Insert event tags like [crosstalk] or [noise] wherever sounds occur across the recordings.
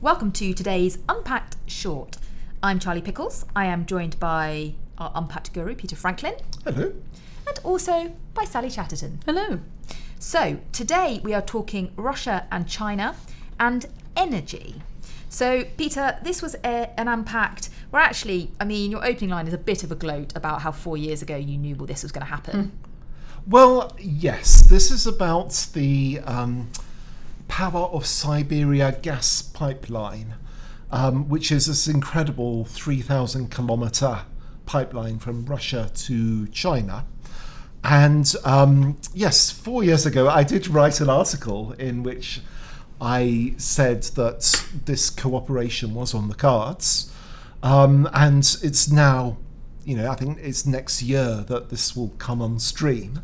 Welcome to today's Unpacked Short. I'm Charlie Pickles. I am joined by our Unpacked guru, Peter Franklin, Hello. and also by Sally Chatterton. Hello. So, today we are talking Russia and China and energy. So, Peter, this was a, an unpacked. Where actually, I mean, your opening line is a bit of a gloat about how four years ago you knew well this was going to happen. Well, yes, this is about the um, power of Siberia gas pipeline, um, which is this incredible 3,000 kilometer pipeline from Russia to China. And um, yes, four years ago, I did write an article in which I said that this cooperation was on the cards. Um, and it's now, you know, I think it's next year that this will come on stream.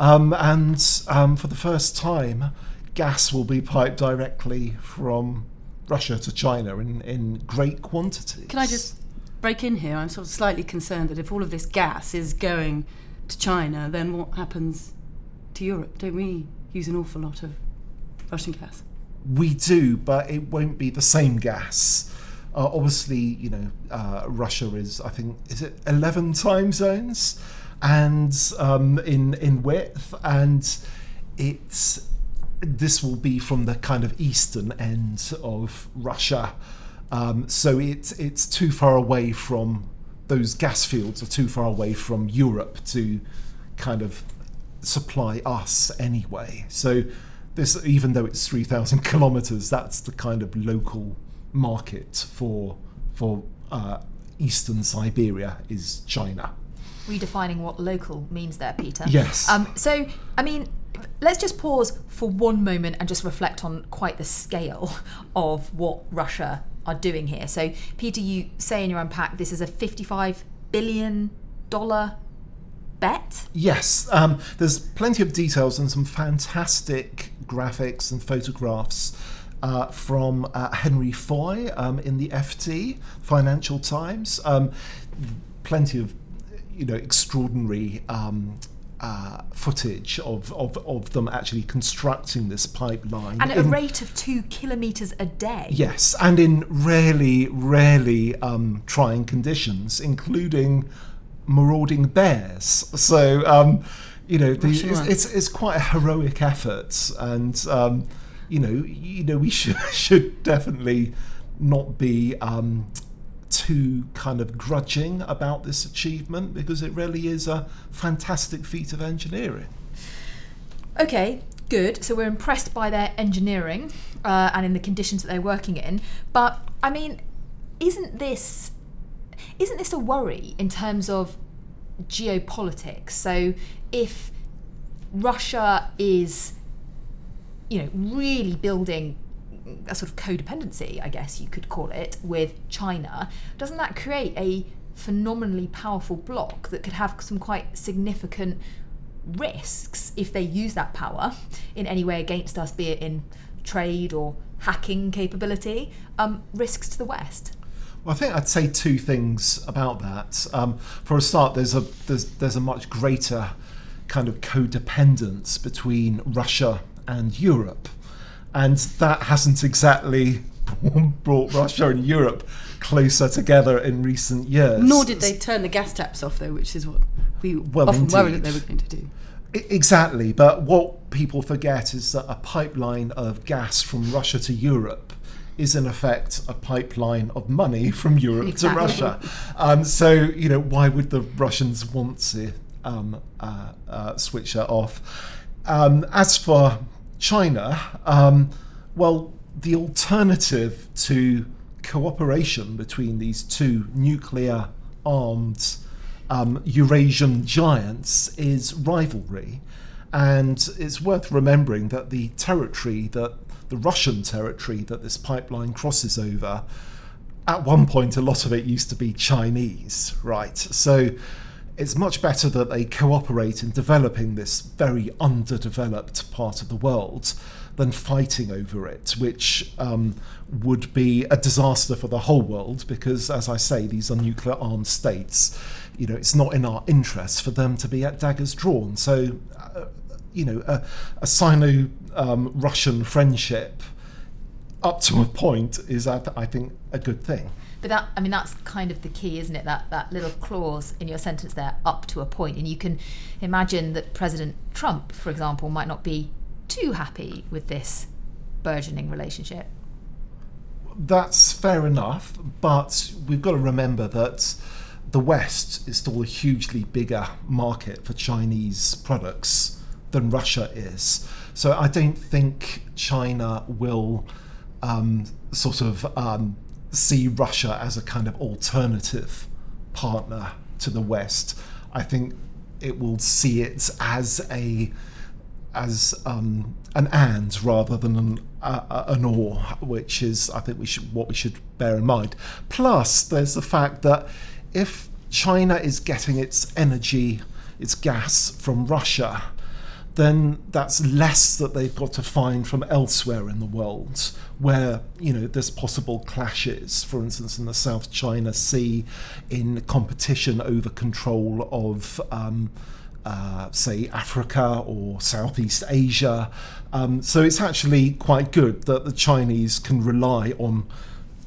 Um, and um, for the first time, gas will be piped directly from Russia to China in, in great quantities. Can I just break in here? I'm sort of slightly concerned that if all of this gas is going to China, then what happens to Europe? Don't we use an awful lot of Russian gas? We do, but it won't be the same gas. Uh, obviously, you know, uh, Russia is, I think, is it 11 time zones? And um, in in width, and it's this will be from the kind of eastern end of Russia, um, so it's it's too far away from those gas fields are too far away from Europe to kind of supply us anyway. So this, even though it's three thousand [laughs] kilometers, that's the kind of local market for for uh, eastern Siberia is China. Redefining what local means there, Peter. Yes. Um, so, I mean, let's just pause for one moment and just reflect on quite the scale [laughs] of what Russia are doing here. So, Peter, you say in your unpack this is a $55 billion bet. Yes, um, there's plenty of details and some fantastic graphics and photographs uh, from uh, Henry Foy um, in the FT, Financial Times. Um, plenty of, you know, extraordinary um, uh, footage of, of, of them actually constructing this pipeline. And at a rate of two kilometres a day. Yes, and in really, really um, trying conditions, including marauding bears. So, um, you know, the, it's, it's it's quite a heroic effort, and um, you know, you know, we [laughs] should should definitely not be. Um, too kind of grudging about this achievement because it really is a fantastic feat of engineering. Okay, good. So we're impressed by their engineering uh, and in the conditions that they're working in. But I mean, isn't this isn't this a worry in terms of geopolitics? So if Russia is, you know, really building a sort of codependency, I guess you could call it, with China, doesn't that create a phenomenally powerful bloc that could have some quite significant risks if they use that power in any way against us, be it in trade or hacking capability, um, risks to the West? Well, I think I'd say two things about that. Um, for a start, there's a there's there's a much greater kind of codependence between Russia and Europe, and that hasn't exactly [laughs] brought Russia and Europe closer together in recent years. Nor did they turn the gas taps off, though, which is what we Well, often worried that they were going to do. Exactly, but what people forget is that a pipeline of gas from Russia to Europe is in effect a pipeline of money [laughs] from Europe Exactly. to Russia. Um, so, you know, why would the Russians want to um, uh, uh, switch that off? Um, as for China, um, well, the alternative to cooperation between these two nuclear armed um, Eurasian giants is rivalry. And it's worth remembering that the territory that the Russian territory that this pipeline crosses over, at one point, a lot of it used to be Chinese, right? So it's much better that they cooperate in developing this very underdeveloped part of the world than fighting over it, which um, would be a disaster for the whole world because, as I say, these are nuclear armed states. You know, it's not in our interest for them to be at daggers drawn. So, uh, you know, a, a Sino um, Russian friendship up to a point is, that I think, a good thing. But that, I mean, that's kind of the key, isn't it? That that little clause in your sentence there, up to a point. point, and you can imagine that President Trump, for example, might not be too happy with this burgeoning relationship. That's fair enough, but we've got to remember that the West is still a hugely bigger market for Chinese products than Russia is. So I don't think China will um, sort of um, see Russia as a kind of alternative partner to the West. I think it will see it as a as um, an and rather than an, uh, an or, which is I think we should what we should bear in mind. Plus, there's the fact that if China is getting its energy, its gas from Russia, then that's less that they've got to find from elsewhere in the world where you know there's possible clashes. For instance in the South China Sea in competition over control of um, uh, say Africa or Southeast Asia. Um, so it's actually quite good that the Chinese can rely on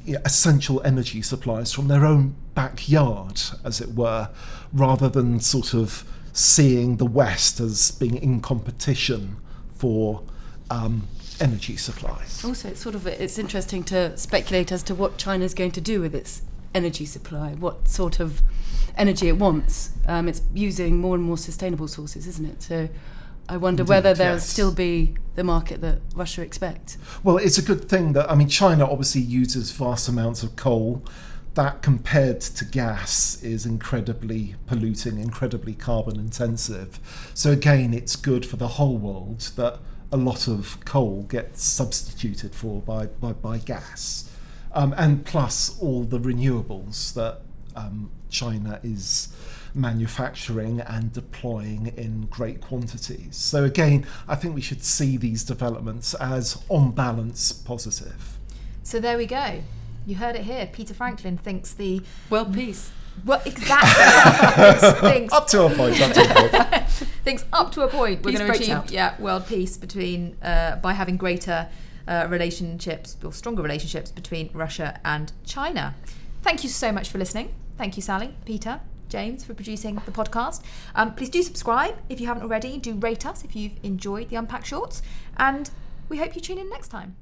you know, essential energy supplies from their own backyard as it were rather than sort of seeing the West as being in competition for um, energy supplies. Also, it's sort of it's interesting to speculate as to what China is going to do with its energy supply, what sort of energy it wants. Um, it's using more and more sustainable sources, isn't it? So. I wonder Indeed, whether there'll yes. still be the market that Russia expects. Well, it's a good thing that I mean China obviously uses vast amounts of coal. That compared to gas is incredibly polluting, incredibly carbon intensive. So again, it's good for the whole world that a lot of coal gets substituted for by by, by gas, um, and plus all the renewables that um, China is manufacturing and deploying in great quantities. So again, I think we should see these developments as on balance positive. So there we go. You heard it here. Peter Franklin thinks the World peace. well exactly thinks, [laughs] Up to a point, up to a point. [laughs] thinks up to a point we're Peace going to achieve out. yeah world peace between uh, by having greater uh, relationships or stronger relationships between Russia and China. Thank you so much for listening. Thank you, Sally, Peter, James, for producing the podcast. Um, please do subscribe if you haven't already. Do rate us if you've enjoyed the Unpack Shorts, and we hope you tune in next time.